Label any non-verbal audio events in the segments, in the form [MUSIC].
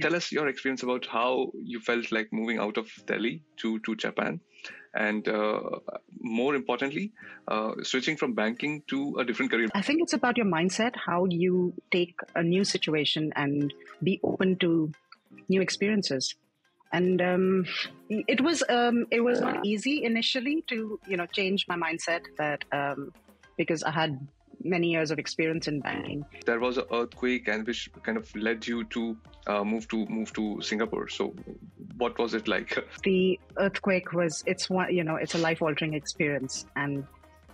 Tell us your experience about how you felt like moving out of Delhi to, to Japan. And uh, more importantly, uh, switching from banking to a different career. I think it's about your mindset, how you take a new situation and be open to new experiences. And um, it was um, it was not easy initially to you know change my mindset that um, because I had many years of experience in banking. There was an earthquake, and which kind of led you to uh, move to move to Singapore. So, what was it like? [LAUGHS] The earthquake was it's one you know it's a life altering experience, and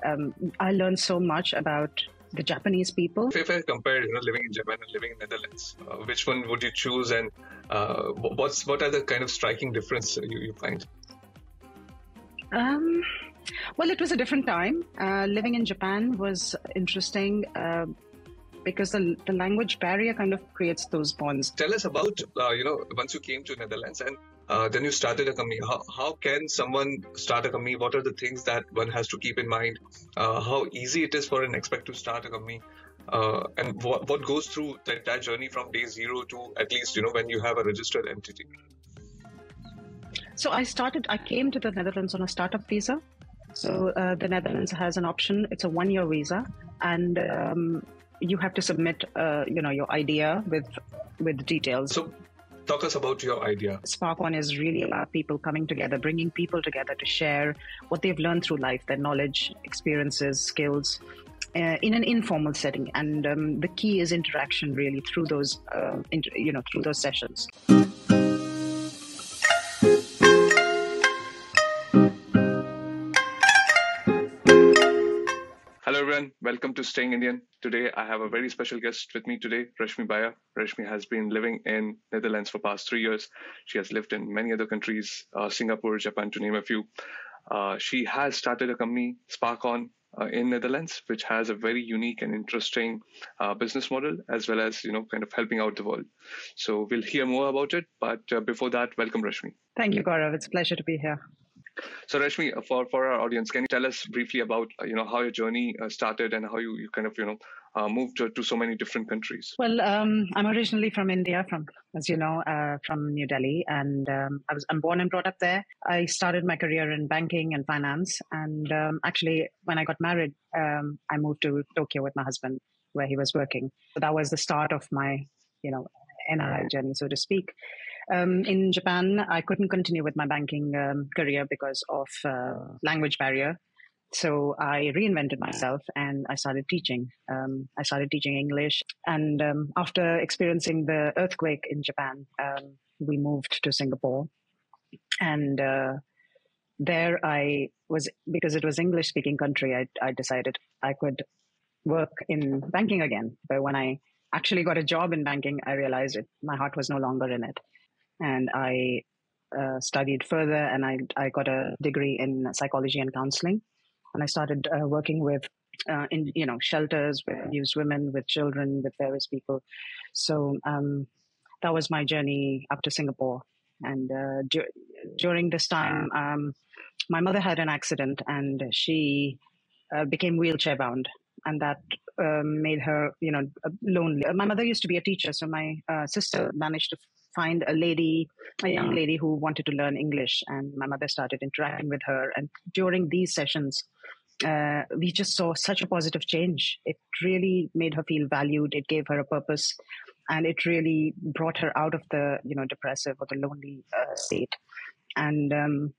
um, I learned so much about the Japanese people. If I compare, you know, living in Japan and living in Netherlands, uh, which one would you choose, and uh, what's what are the kind of striking difference you, you find? Um, well, it was a different time. Uh, living in Japan was interesting uh, because the, the language barrier kind of creates those bonds. Tell us about, uh, you know, once you came to Netherlands and uh, then you started a company. How, how can someone start a company? What are the things that one has to keep in mind? Uh, how easy it is for an expat to start a company? Uh, and what, what goes through the entire journey from day zero to at least, you know, when you have a registered entity? So I started, I came to the Netherlands on a startup visa. So uh, the Netherlands has an option. It's a one-year visa, and um, you have to submit, uh, you know, your idea with with details. So, talk us about your idea. SparkOn is really about people coming together, bringing people together to share what they've learned through life, their knowledge, experiences, skills. Uh, in an informal setting, and um, the key is interaction, really, through those, uh, inter- you know, through those sessions. Everyone, welcome to Staying Indian. Today I have a very special guest with me today, Rashmi Baya. Rashmi has been living in Netherlands for past three years. She has lived in many other countries, uh, Singapore, Japan, to name a few. Uh, she has started a company, SparkOn, uh, in Netherlands, which has a very unique and interesting uh, business model, as well as you know, kind of helping out the world. So we'll hear more about it. But uh, before that, welcome Rashmi. Thank you, Gaurav. It's a pleasure to be here. So Rashmi, for, for our audience, can you tell us briefly about you know how your journey uh, started and how you, you kind of you know uh, moved to, to, so many different countries? Well, um, I'm originally from India, from as you know, uh, from New Delhi, and um, I was I'm born and brought up there. I started my career in banking and finance, and um, actually, when I got married, um, I moved to Tokyo with my husband, where he was working. So that was the start of my you know NRI journey, so to speak. Um, in Japan, I couldn't continue with my banking um, career because of uh, language barrier. So I reinvented myself and I started teaching. Um, I started teaching English. And um, after experiencing the earthquake in Japan, um, we moved to Singapore. And uh, there I was, because it was English speaking country, I, I decided I could work in banking again. But when I actually got a job in banking, I realized it, my heart was no longer in it and I uh, studied further and I, I got a degree in psychology and counseling. And I started uh, working with, uh, in you know, shelters with abused women, with children, with various people. So um, that was my journey up to Singapore. And uh, du- during this time, um, my mother had an accident and she uh, became wheelchair bound, and that um, made her, you know, lonely. My mother used to be a teacher, so my uh, sister managed to find a lady, a young lady who wanted to learn English, and my mother started interacting with her. And during these sessions, uh, we just saw such a positive change. It really made her feel valued. It gave her a purpose, and it really brought her out of the you know depressive or the lonely uh, state. And um,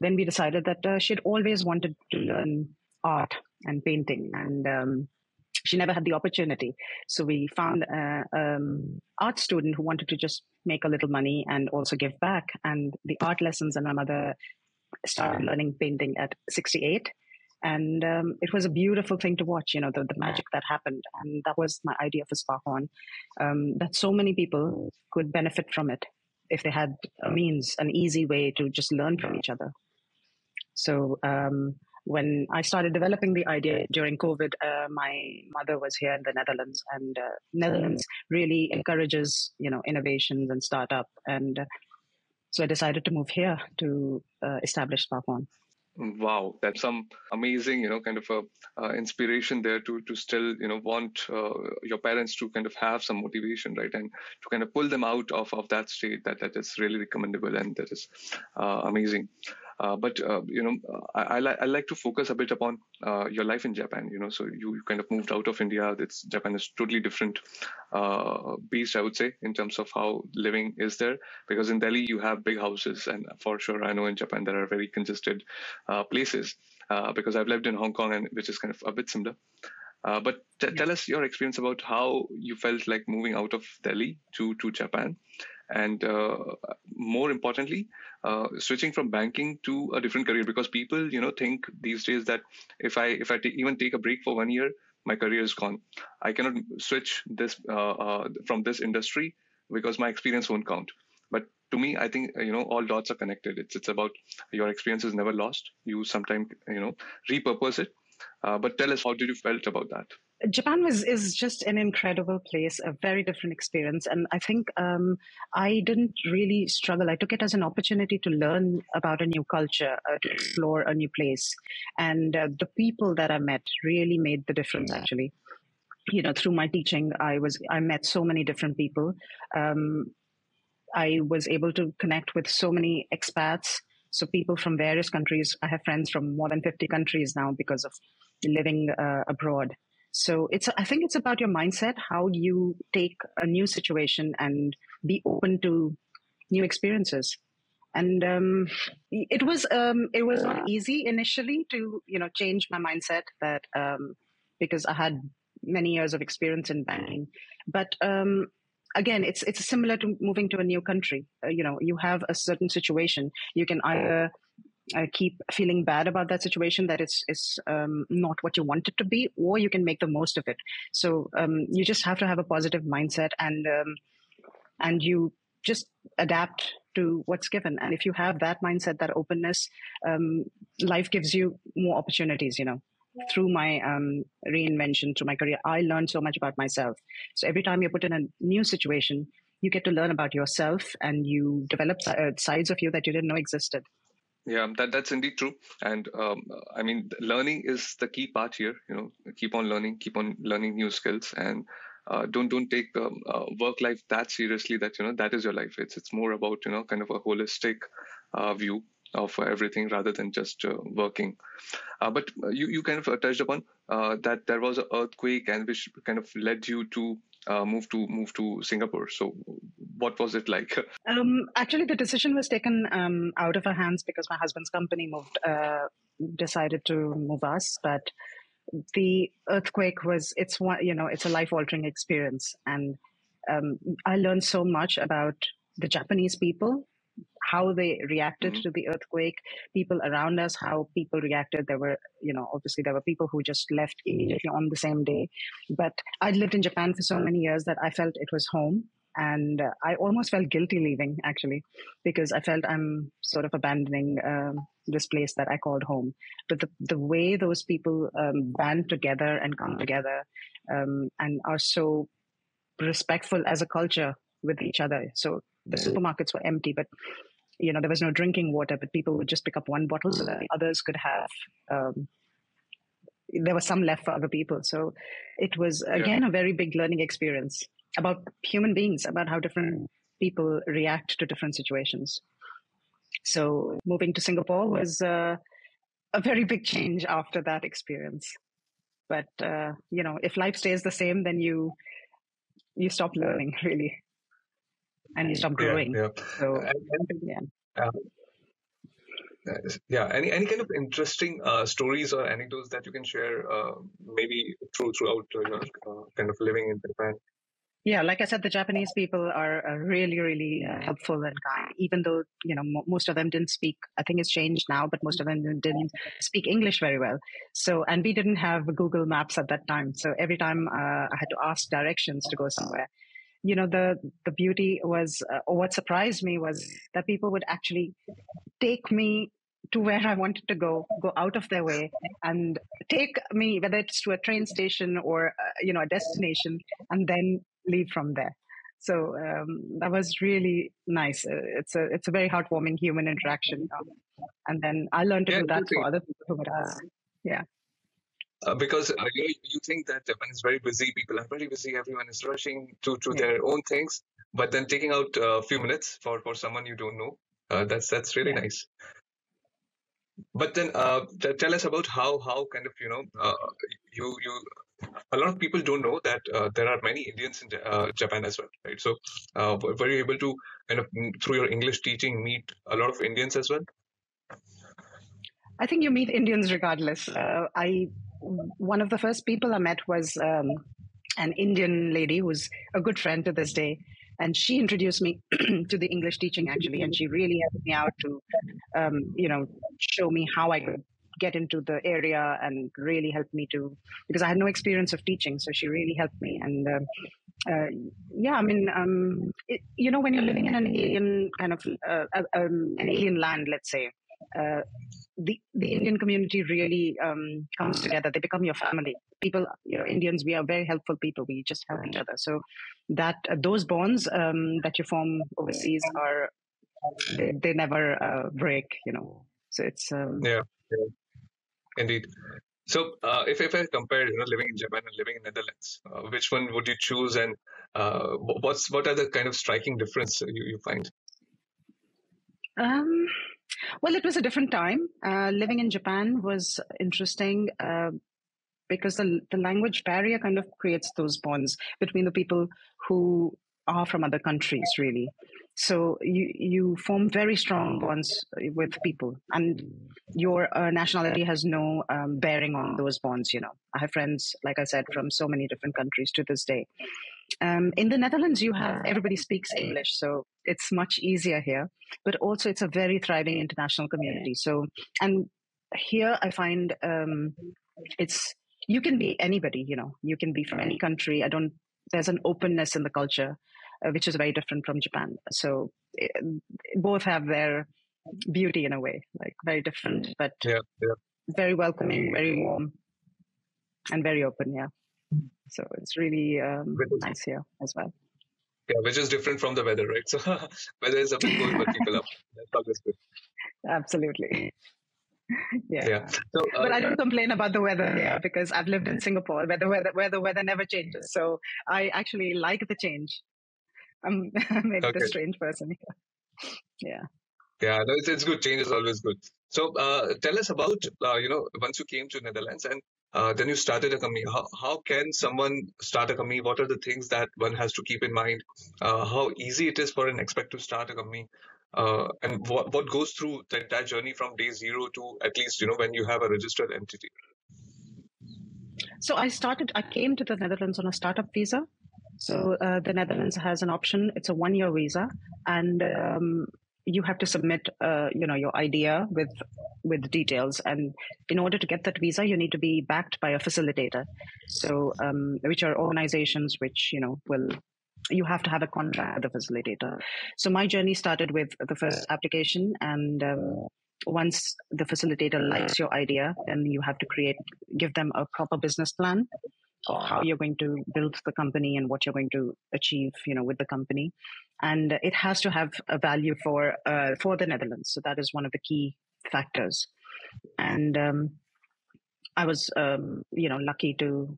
then we decided that uh, she'd always wanted to learn art and painting, and um, she never had the opportunity. So we found an um, art student who wanted to just make a little money and also give back. And the art lessons, and my mother started learning painting at 68. And um, it was a beautiful thing to watch, you know, the, the magic that happened. And that was my idea for SparkOn, um, that so many people could benefit from it if they had a means, an easy way to just learn from each other. So um, when I started developing the idea during COVID, uh, my mother was here in the Netherlands, and uh, Netherlands really encourages you know innovations and startup, and uh, so I decided to move here to uh, establish SparkOn. Wow, that's some amazing, you know, kind of a uh, inspiration there to to still, you know, want uh, your parents to kind of have some motivation, right, and to kind of pull them out of of that state. That that is really recommendable and that is uh, amazing. Uh, but uh, you know, I, I, li- I, like to focus a bit upon uh, your life in Japan. You know, so you, you kind of moved out of India. It's Japan is totally different uh, beast, I would say, in terms of how living is there. Because in Delhi you have big houses, and for sure I know in Japan there are very congested uh, places. Uh, because I've lived in Hong Kong, and which is kind of a bit similar. Uh, but t- tell us your experience about how you felt like moving out of Delhi to to Japan, and uh, more importantly, uh, switching from banking to a different career. Because people, you know, think these days that if I if I t- even take a break for one year, my career is gone. I cannot switch this uh, from this industry because my experience won't count. But to me, I think you know all dots are connected. It's it's about your experience is never lost. You sometimes you know repurpose it uh, but tell us, how did you felt about that? Japan was is just an incredible place, a very different experience, and I think um, I didn't really struggle. I took it as an opportunity to learn about a new culture, uh, to explore a new place, and uh, the people that I met really made the difference. Actually, you know, through my teaching, I was I met so many different people. Um, I was able to connect with so many expats so people from various countries, I have friends from more than 50 countries now because of living uh, abroad. So it's, I think it's about your mindset, how you take a new situation and be open to new experiences. And um, it was um, it was not easy initially to you know change my mindset that um, because I had many years of experience in banking, but um, again, it's it's similar to moving to a new country. Uh, you know, you have a certain situation. You can either uh, keep feeling bad about that situation that it's is um, not what you want it to be, or you can make the most of it. So um, you just have to have a positive mindset, and um, and you just adapt to what's given. And if you have that mindset, that openness, um, life gives you more opportunities. You know through my um, reinvention, through my career, I learned so much about myself. So every time you're put in a new situation, you get to learn about yourself and you develop uh, sides of you that you didn't know existed. Yeah, that that's indeed true. And um, I mean, learning is the key part here. You know, keep on learning, keep on learning new skills, and uh, don't don't take um, uh, work life that seriously. That you know that is your life. It's it's more about you know kind of a holistic uh, view of everything rather than just uh, working. Uh, but you, you kind of uh, touched upon that there was an earthquake and which kind of led you to uh, move to move to Singapore. So, what was it like? [LAUGHS] Um, actually, the decision was taken um, out of our hands because my husband's company moved, uh, decided to move us. But the earthquake was it's one you know it's a life altering experience, and um, I learned so much about the Japanese people how they reacted mm-hmm. to the earthquake, people around us, how people reacted. There were, you know, obviously there were people who just left immediately on the same day. But I'd lived in Japan for so many years that I felt it was home. And uh, I almost felt guilty leaving, actually, because I felt I'm sort of abandoning um, this place that I called home. But the, the way those people um, band together and come together um, and are so respectful as a culture with each other. So the supermarkets were empty, but you know there was no drinking water but people would just pick up one bottle so that others could have um, there was some left for other people. So it was again yeah. a very big learning experience about human beings about how different people react to different situations. So moving to singapore was uh, a very big change after that experience. But uh, you know if life stays the same then you you stop learning [LAUGHS] really and you stop growing. Yeah, yeah. So, yeah. Uh, yeah any any kind of interesting uh, stories or anecdotes that you can share uh, maybe through throughout your uh, kind of living in japan yeah like i said the japanese people are really really uh, helpful and kind even though you know most of them didn't speak i think it's changed now but most of them didn't speak english very well so and we didn't have google maps at that time so every time uh, i had to ask directions to go somewhere you know the the beauty was uh, or what surprised me was that people would actually take me to where [LAUGHS] I wanted to go, go out of their way, and take me whether it's to a train station or uh, you know a destination, and then leave from there. So um, that was really nice. Uh, it's a it's a very heartwarming human interaction. Um, and then I learned to yeah, do that for other people who would ask. Yeah. Uh, because uh, you, you think that Japan is very busy, people are very busy, everyone is rushing to, to yeah. their own things, but then taking out a few minutes for, for someone you don't know, uh, that's that's really yeah. nice. But then uh, tell us about how how kind of you know uh, you you a lot of people don't know that uh, there are many Indians in uh, Japan as well, right? So, uh, were you able to kind of through your English teaching meet a lot of Indians as well? I think you meet Indians regardless. Uh, I one of the first people I met was um, an Indian lady who's a good friend to this day, and she introduced me [CLEARS THROAT] to the English teaching actually, and she really helped me out to, um, you know, show me how I could get into the area and really helped me to because I had no experience of teaching, so she really helped me. And uh, uh, yeah, I mean, um, it, you know, when you're living in an alien kind of uh, uh um, an alien land, let's say. Uh, the the Indian community really um, comes together. They become your family. People, you know, Indians, we are very helpful people. We just help each other. So that uh, those bonds um, that you form overseas are they, they never break. You know, so it's um, yeah. yeah. Indeed. So, uh, if, if I compare, you know, living in Japan and living in Netherlands, uh, which one would you choose, and uh, what's what are the kind of striking difference you, you find? Um, well, it was a different time. Uh, living in Japan was interesting uh, because the the language barrier kind of creates those bonds between the people who are from other countries, really. So you you form very strong bonds with people, and your uh, nationality has no um, bearing on those bonds. You know, I have friends, like I said, from so many different countries to this day. Um, in the Netherlands, you have everybody speaks English, so it's much easier here. But also, it's a very thriving international community. So, and here I find um, it's you can be anybody. You know, you can be from any country. I don't. There's an openness in the culture uh, which is very different from Japan. So it, eh, both have their beauty in a way, like very different, but yeah, yeah. very welcoming, very warm, and very open. Yeah. So it's really um, nice here as well. Yeah, which is different from the weather, right? So [LAUGHS] weather is a bit cold, but people up. That's always good. Absolutely. Yeah. yeah. So, uh, but I don't complain about the weather yeah, because I've lived in Singapore where the weather where the weather never changes. So I actually like the change. I'm [LAUGHS] maybe okay. the strange person here. Yeah. Yeah, no, it's, it's good. Change is always good. So, uh, tell us about uh, you know once you came to Netherlands and uh, then you started a company. How how can someone start a company? What are the things that one has to keep in mind? Uh, how easy it is for an expat to start a company? Uh, and what what goes through that, that journey from day zero to at least you know when you have a registered entity? So I started. I came to the Netherlands on a startup visa. So uh, the Netherlands has an option. It's a one-year visa, and um, you have to submit, uh, you know, your idea with with details. And in order to get that visa, you need to be backed by a facilitator. So, um, which are organizations which you know will you have to have a contract with the facilitator. So my journey started with the first application, and um, once the facilitator likes your idea, then you have to create, give them a proper business plan how you're going to build the company and what you're going to achieve, you know, with the company. And it has to have a value for uh, for the Netherlands. So that is one of the key factors. And um, I was, um, you know, lucky to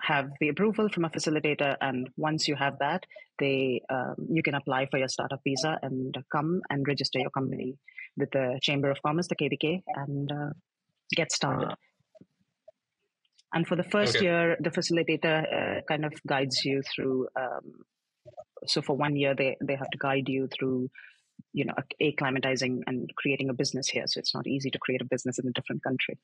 have the approval from a facilitator. And once you have that, they um, you can apply for your startup visa and come and register your company with the Chamber of Commerce, the KVK, and uh, get started. And for the first okay. year, the facilitator uh, kind of guides you through. Um, so for one year, they they have to guide you through, you know, acclimatizing and creating a business here. So it's not easy to create a business in a different country.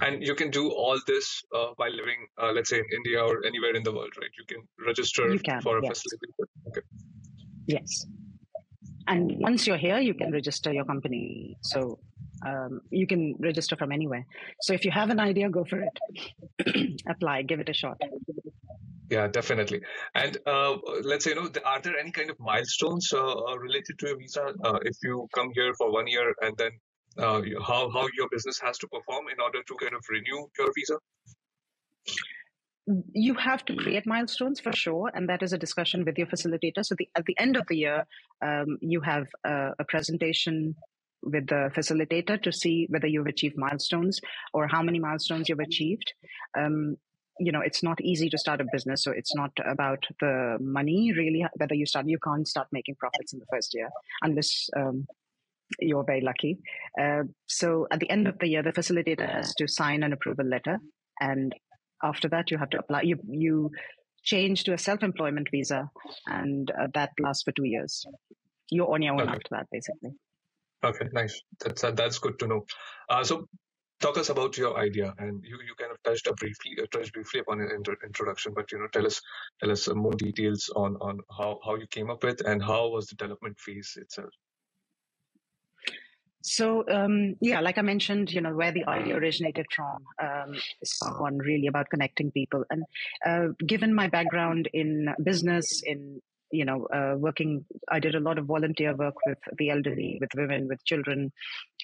And you can do all this uh, by living, uh, let's say, in India or anywhere in the world, right? You can register you can, for a yes. facilitator. Okay. Yes. And once you're here, you can register your company. So um, you can register from anywhere. So if you have an idea, go for it. [CLEARS THROAT] Apply, give it a shot. Yeah, definitely. And uh, let's say, you know, are there any kind of milestones uh, uh, related to your visa? Uh, if you come here for one year and then uh, how how your business has to perform in order to kind of renew your visa? you have to create milestones for sure, and that is a discussion with your facilitator. So the, at the end of the year, um, you have a, a presentation with the facilitator to see whether you've achieved milestones or how many milestones you've achieved. Um, you know, it's not easy to start a business, so it's not about the money really. Whether you start, you can't start making profits in the first year unless um, you're very lucky. Uh, so at the end of the year, the facilitator has to sign an approval letter, and after that, you have to apply. You you change to a self-employment visa, and uh, that lasts for two years. You're on your own okay. after that, basically. Okay, nice. That's uh, that's good to know. Uh, so, talk us about your idea, and you, you kind of touched up briefly uh, touched briefly upon intro, introduction, but you know, tell us tell us more details on on how how you came up with and how was the development phase itself. So um, yeah, like I mentioned, you know where the idea originated from um, is one really about connecting people. And uh, given my background in business, in you know, uh, working, I did a lot of volunteer work with the elderly, with women, with children,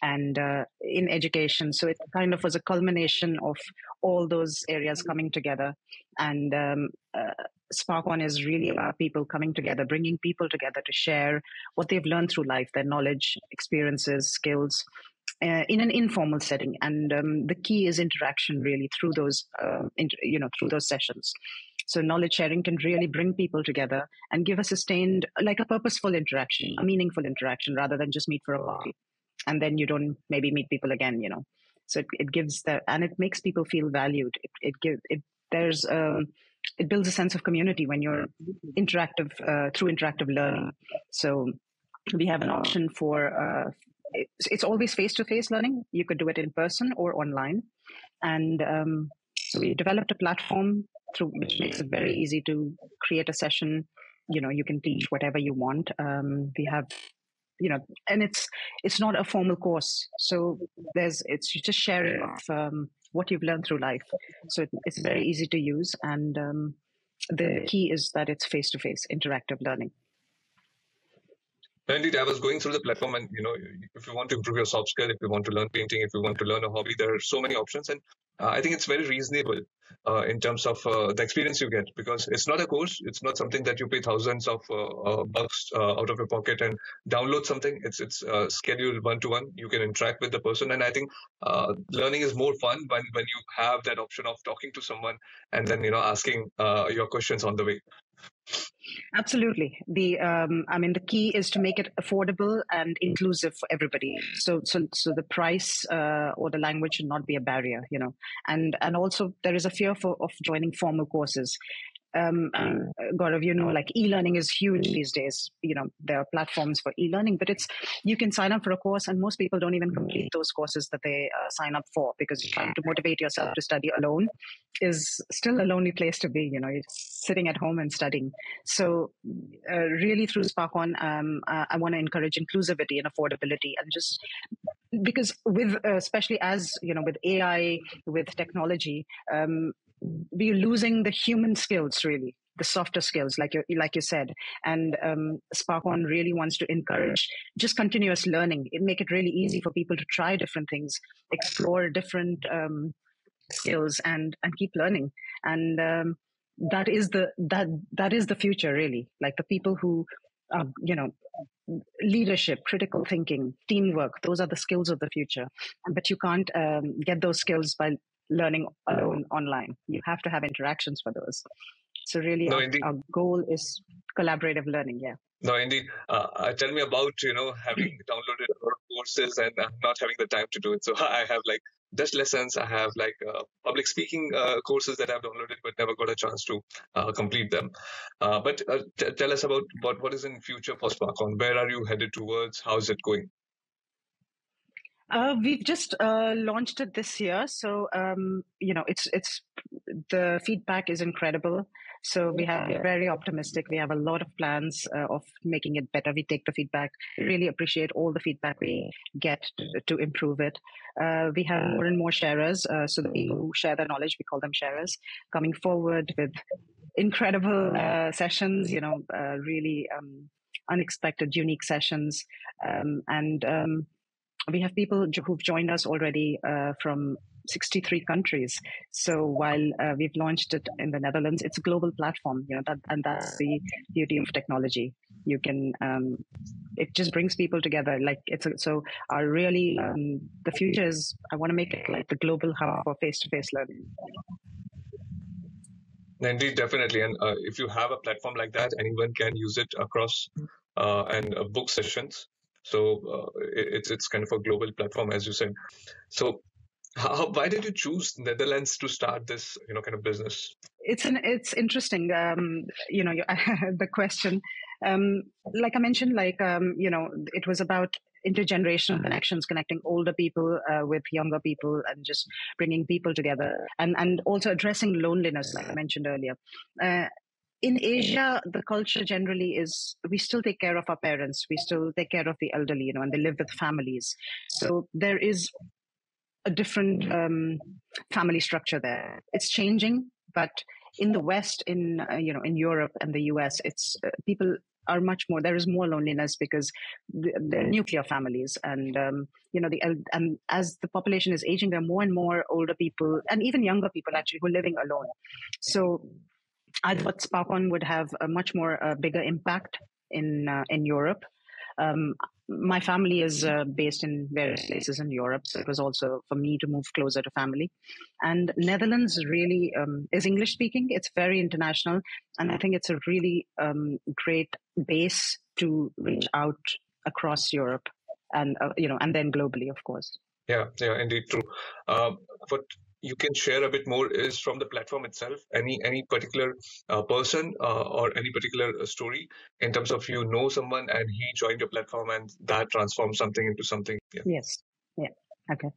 and uh, in education. So it kind of was a culmination of all those areas coming together. And um, uh, SparkOn is really about people coming together, bringing people together to share what they've learned through life, their knowledge, experiences, skills. Uh, in an informal setting, and um, the key is interaction really through those, uh, inter- you know, through those sessions. So knowledge sharing can really bring people together and give a sustained, like a purposeful interaction, a meaningful interaction rather than just meet for a coffee. And then you don't maybe meet people again, you know. So it, it gives the, and it makes people feel valued. It, it gives, it, there's, um, it builds a sense of community when you're interactive, uh, through interactive learning. So we have an option for, uh, it's, always face to face learning. You could do it in person or online. And, um, so we developed a platform through which makes it very easy to create a session. You know, you can teach whatever you want. Um, we have, you know, and it's it's not a formal course, so there's it's just sharing of um, what you've learned through life. So it, it's very easy to use, and um, the key is that it's face to face interactive learning. Indeed, I was going through the platform, and you know, if you want to improve your soft skill, if you want to learn painting, if you want to learn a hobby, there are so many options, and uh, I think it's very reasonable uh, in terms of uh, the experience you get because it's not a course. It's not something that you pay thousands of uh, uh, bucks out of your pocket and download something. It's it's scheduled one to one. You can interact with the person, and I think learning is more fun when when you have that option of talking to someone and then you know asking your questions on the way. Absolutely. The um, I mean, the key is to make it affordable and inclusive for everybody. So, so, so the price uh, or the language should not be a barrier, you know. And and also there is a fear for, of joining formal courses um, [CLEARS THROAT] mm. Gaurav, you know, like e-learning is huge these days. You know, there are platforms for e-learning, but it's you can sign up for a course, and most people don't even complete those courses that they uh, sign up for because trying to motivate yourself to study alone is still a lonely place to be. You know, you're sitting at home and studying. So, uh, really, through SparkOn, um, uh, I want to encourage inclusivity and affordability, and just because with uh, especially as you know with AI with technology. Um, we're losing the human skills really the softer skills like you like you said. And um, SparkOn really wants to encourage just continuous learning. It make it really easy for people to try different things explore different um, skills and and keep learning. And um, that is the that that is the future really. Like the people who are you know leadership critical thinking teamwork those are the skills of the future. But you can't um, get those skills by learning alone online. You have to have interactions for those. So really, no, our, our, goal is collaborative learning. Yeah. No, indeed. Uh, uh, tell me about you know having [CLEARS THROAT] downloaded a lot of courses and uh, not having the time to do it. So [LAUGHS] I have like Dutch lessons. I have like uh, public speaking uh, courses that I've downloaded but never got a chance to uh, complete them. but t- tell us about what what is in future for SparkOn. Where are you headed towards? How is it going? Uh, we've just uh, launched it this year, so um, you know it's it's the feedback is incredible. So we have yeah. very optimistic. We have a lot of plans uh, of making it better. We take the feedback. Really appreciate all the feedback we get to, to improve it. Uh, we have more and more sharers. Uh, so the people who share their knowledge, we call them sharers, coming forward with incredible uh, sessions. You know, really um, unexpected, unique sessions, um, and um, we have people who've joined us already uh, from 63 countries. So while uh, we've launched it in the Netherlands, it's a global platform. You know that, and that's the beauty of technology. You can um, it just brings people together. Like it's a, so our really um, the future is. I want to make it like the global hub for face to face learning. Indeed, definitely. And uh, if you have a platform like that, anyone can use it across uh, and uh, book sessions. So uh, it's it's kind of a global platform, as you said. So how, why did you choose Netherlands to start this, you know, kind of business? It's an it's interesting. Um, you know, [LAUGHS] the question. Um, like I mentioned, like um, you know, it was about intergenerational connections, connecting older people uh, with younger people, and just bringing people together, and and also addressing loneliness, like I mentioned earlier. Uh, in Asia, the culture generally is we still take care of our parents, we still take care of the elderly, you know, and they live with families. So there is a different um, family structure there. It's changing, but in the West, in uh, you know, in Europe and the US, it's uh, people are much more. There is more loneliness because they're nuclear families, and um, you know, the and as the population is aging, there are more and more older people and even younger people actually who are living alone. So I thought SparkOn would have a much more uh, bigger impact in uh, in Europe. Um, my family is uh, based in various places in Europe, so it was also for me to move closer to family. And Netherlands really um, is English speaking. It's very international, and I think it's a really um, great base to reach out across Europe, and uh, you know, and then globally, of course. Yeah, yeah, indeed, true. Uh, but you can share a bit more is from the platform itself any any particular uh, person uh, or any particular uh, story in terms of you know someone and he joined your platform and that transforms something into something yeah. yes yeah okay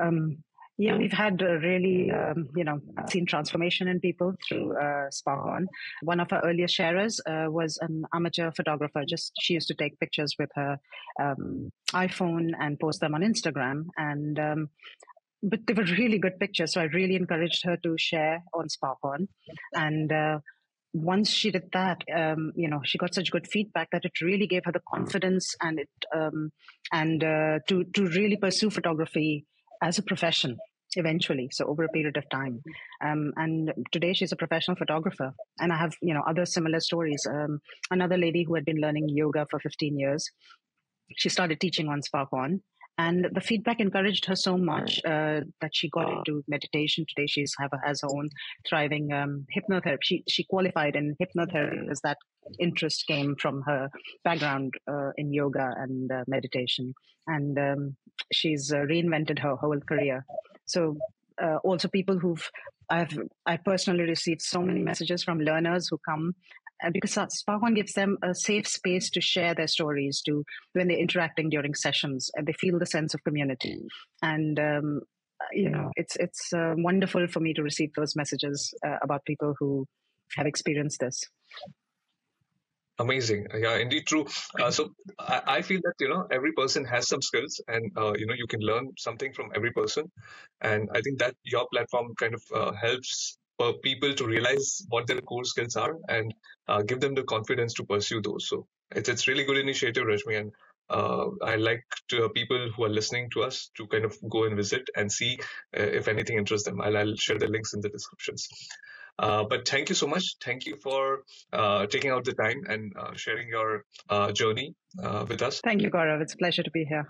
um, yeah, we've had really, um, you know, seen transformation in people through uh, SparkOn. One of our earlier sharers uh, was an amateur photographer. Just she used to take pictures with her um, iPhone and post them on Instagram. And um, but they were really good pictures. So I really encouraged her to share on SparkOn. And uh, once she did that, um, you know, she got such good feedback that it really gave her the confidence and it um, and uh, to to really pursue photography as a profession eventually. So over a period of time, um, and today she's a professional photographer. And I have you know other similar stories. Um, another lady who had been learning yoga for 15 years, she started teaching on spark SparkOn and the feedback encouraged her so much uh, that she got into meditation. Today, she's have has her own thriving um, hypnotherapy. She she qualified in hypnotherapy as that interest came from her background uh, in yoga and uh, meditation, and um, she's uh, reinvented her whole career. So uh, also people who've I've I personally received so many messages from learners who come because SparkOn gives them a safe space to share their stories to when they're interacting during sessions and they feel the sense of community. And um, you know it's it's uh, wonderful for me to receive those messages uh, about people who have experienced this. Amazing. Yeah indeed true. Uh, so I, I, feel that you know every person has some skills and uh, you know you can learn something from every person. And i think that your platform kind of uh, helps for people to realize what their core skills are and uh, give them the confidence to pursue those. So it's it's really good initiative, Rashmi, and uh, I like to, uh, people who are listening to us to kind of go and visit and see uh, if anything interests them. I'll, I'll, share the links in the descriptions. Uh, but thank you so much. Thank you for uh, taking out the time and sharing your journey with us. Thank you, Gaurav. It's a pleasure to be here.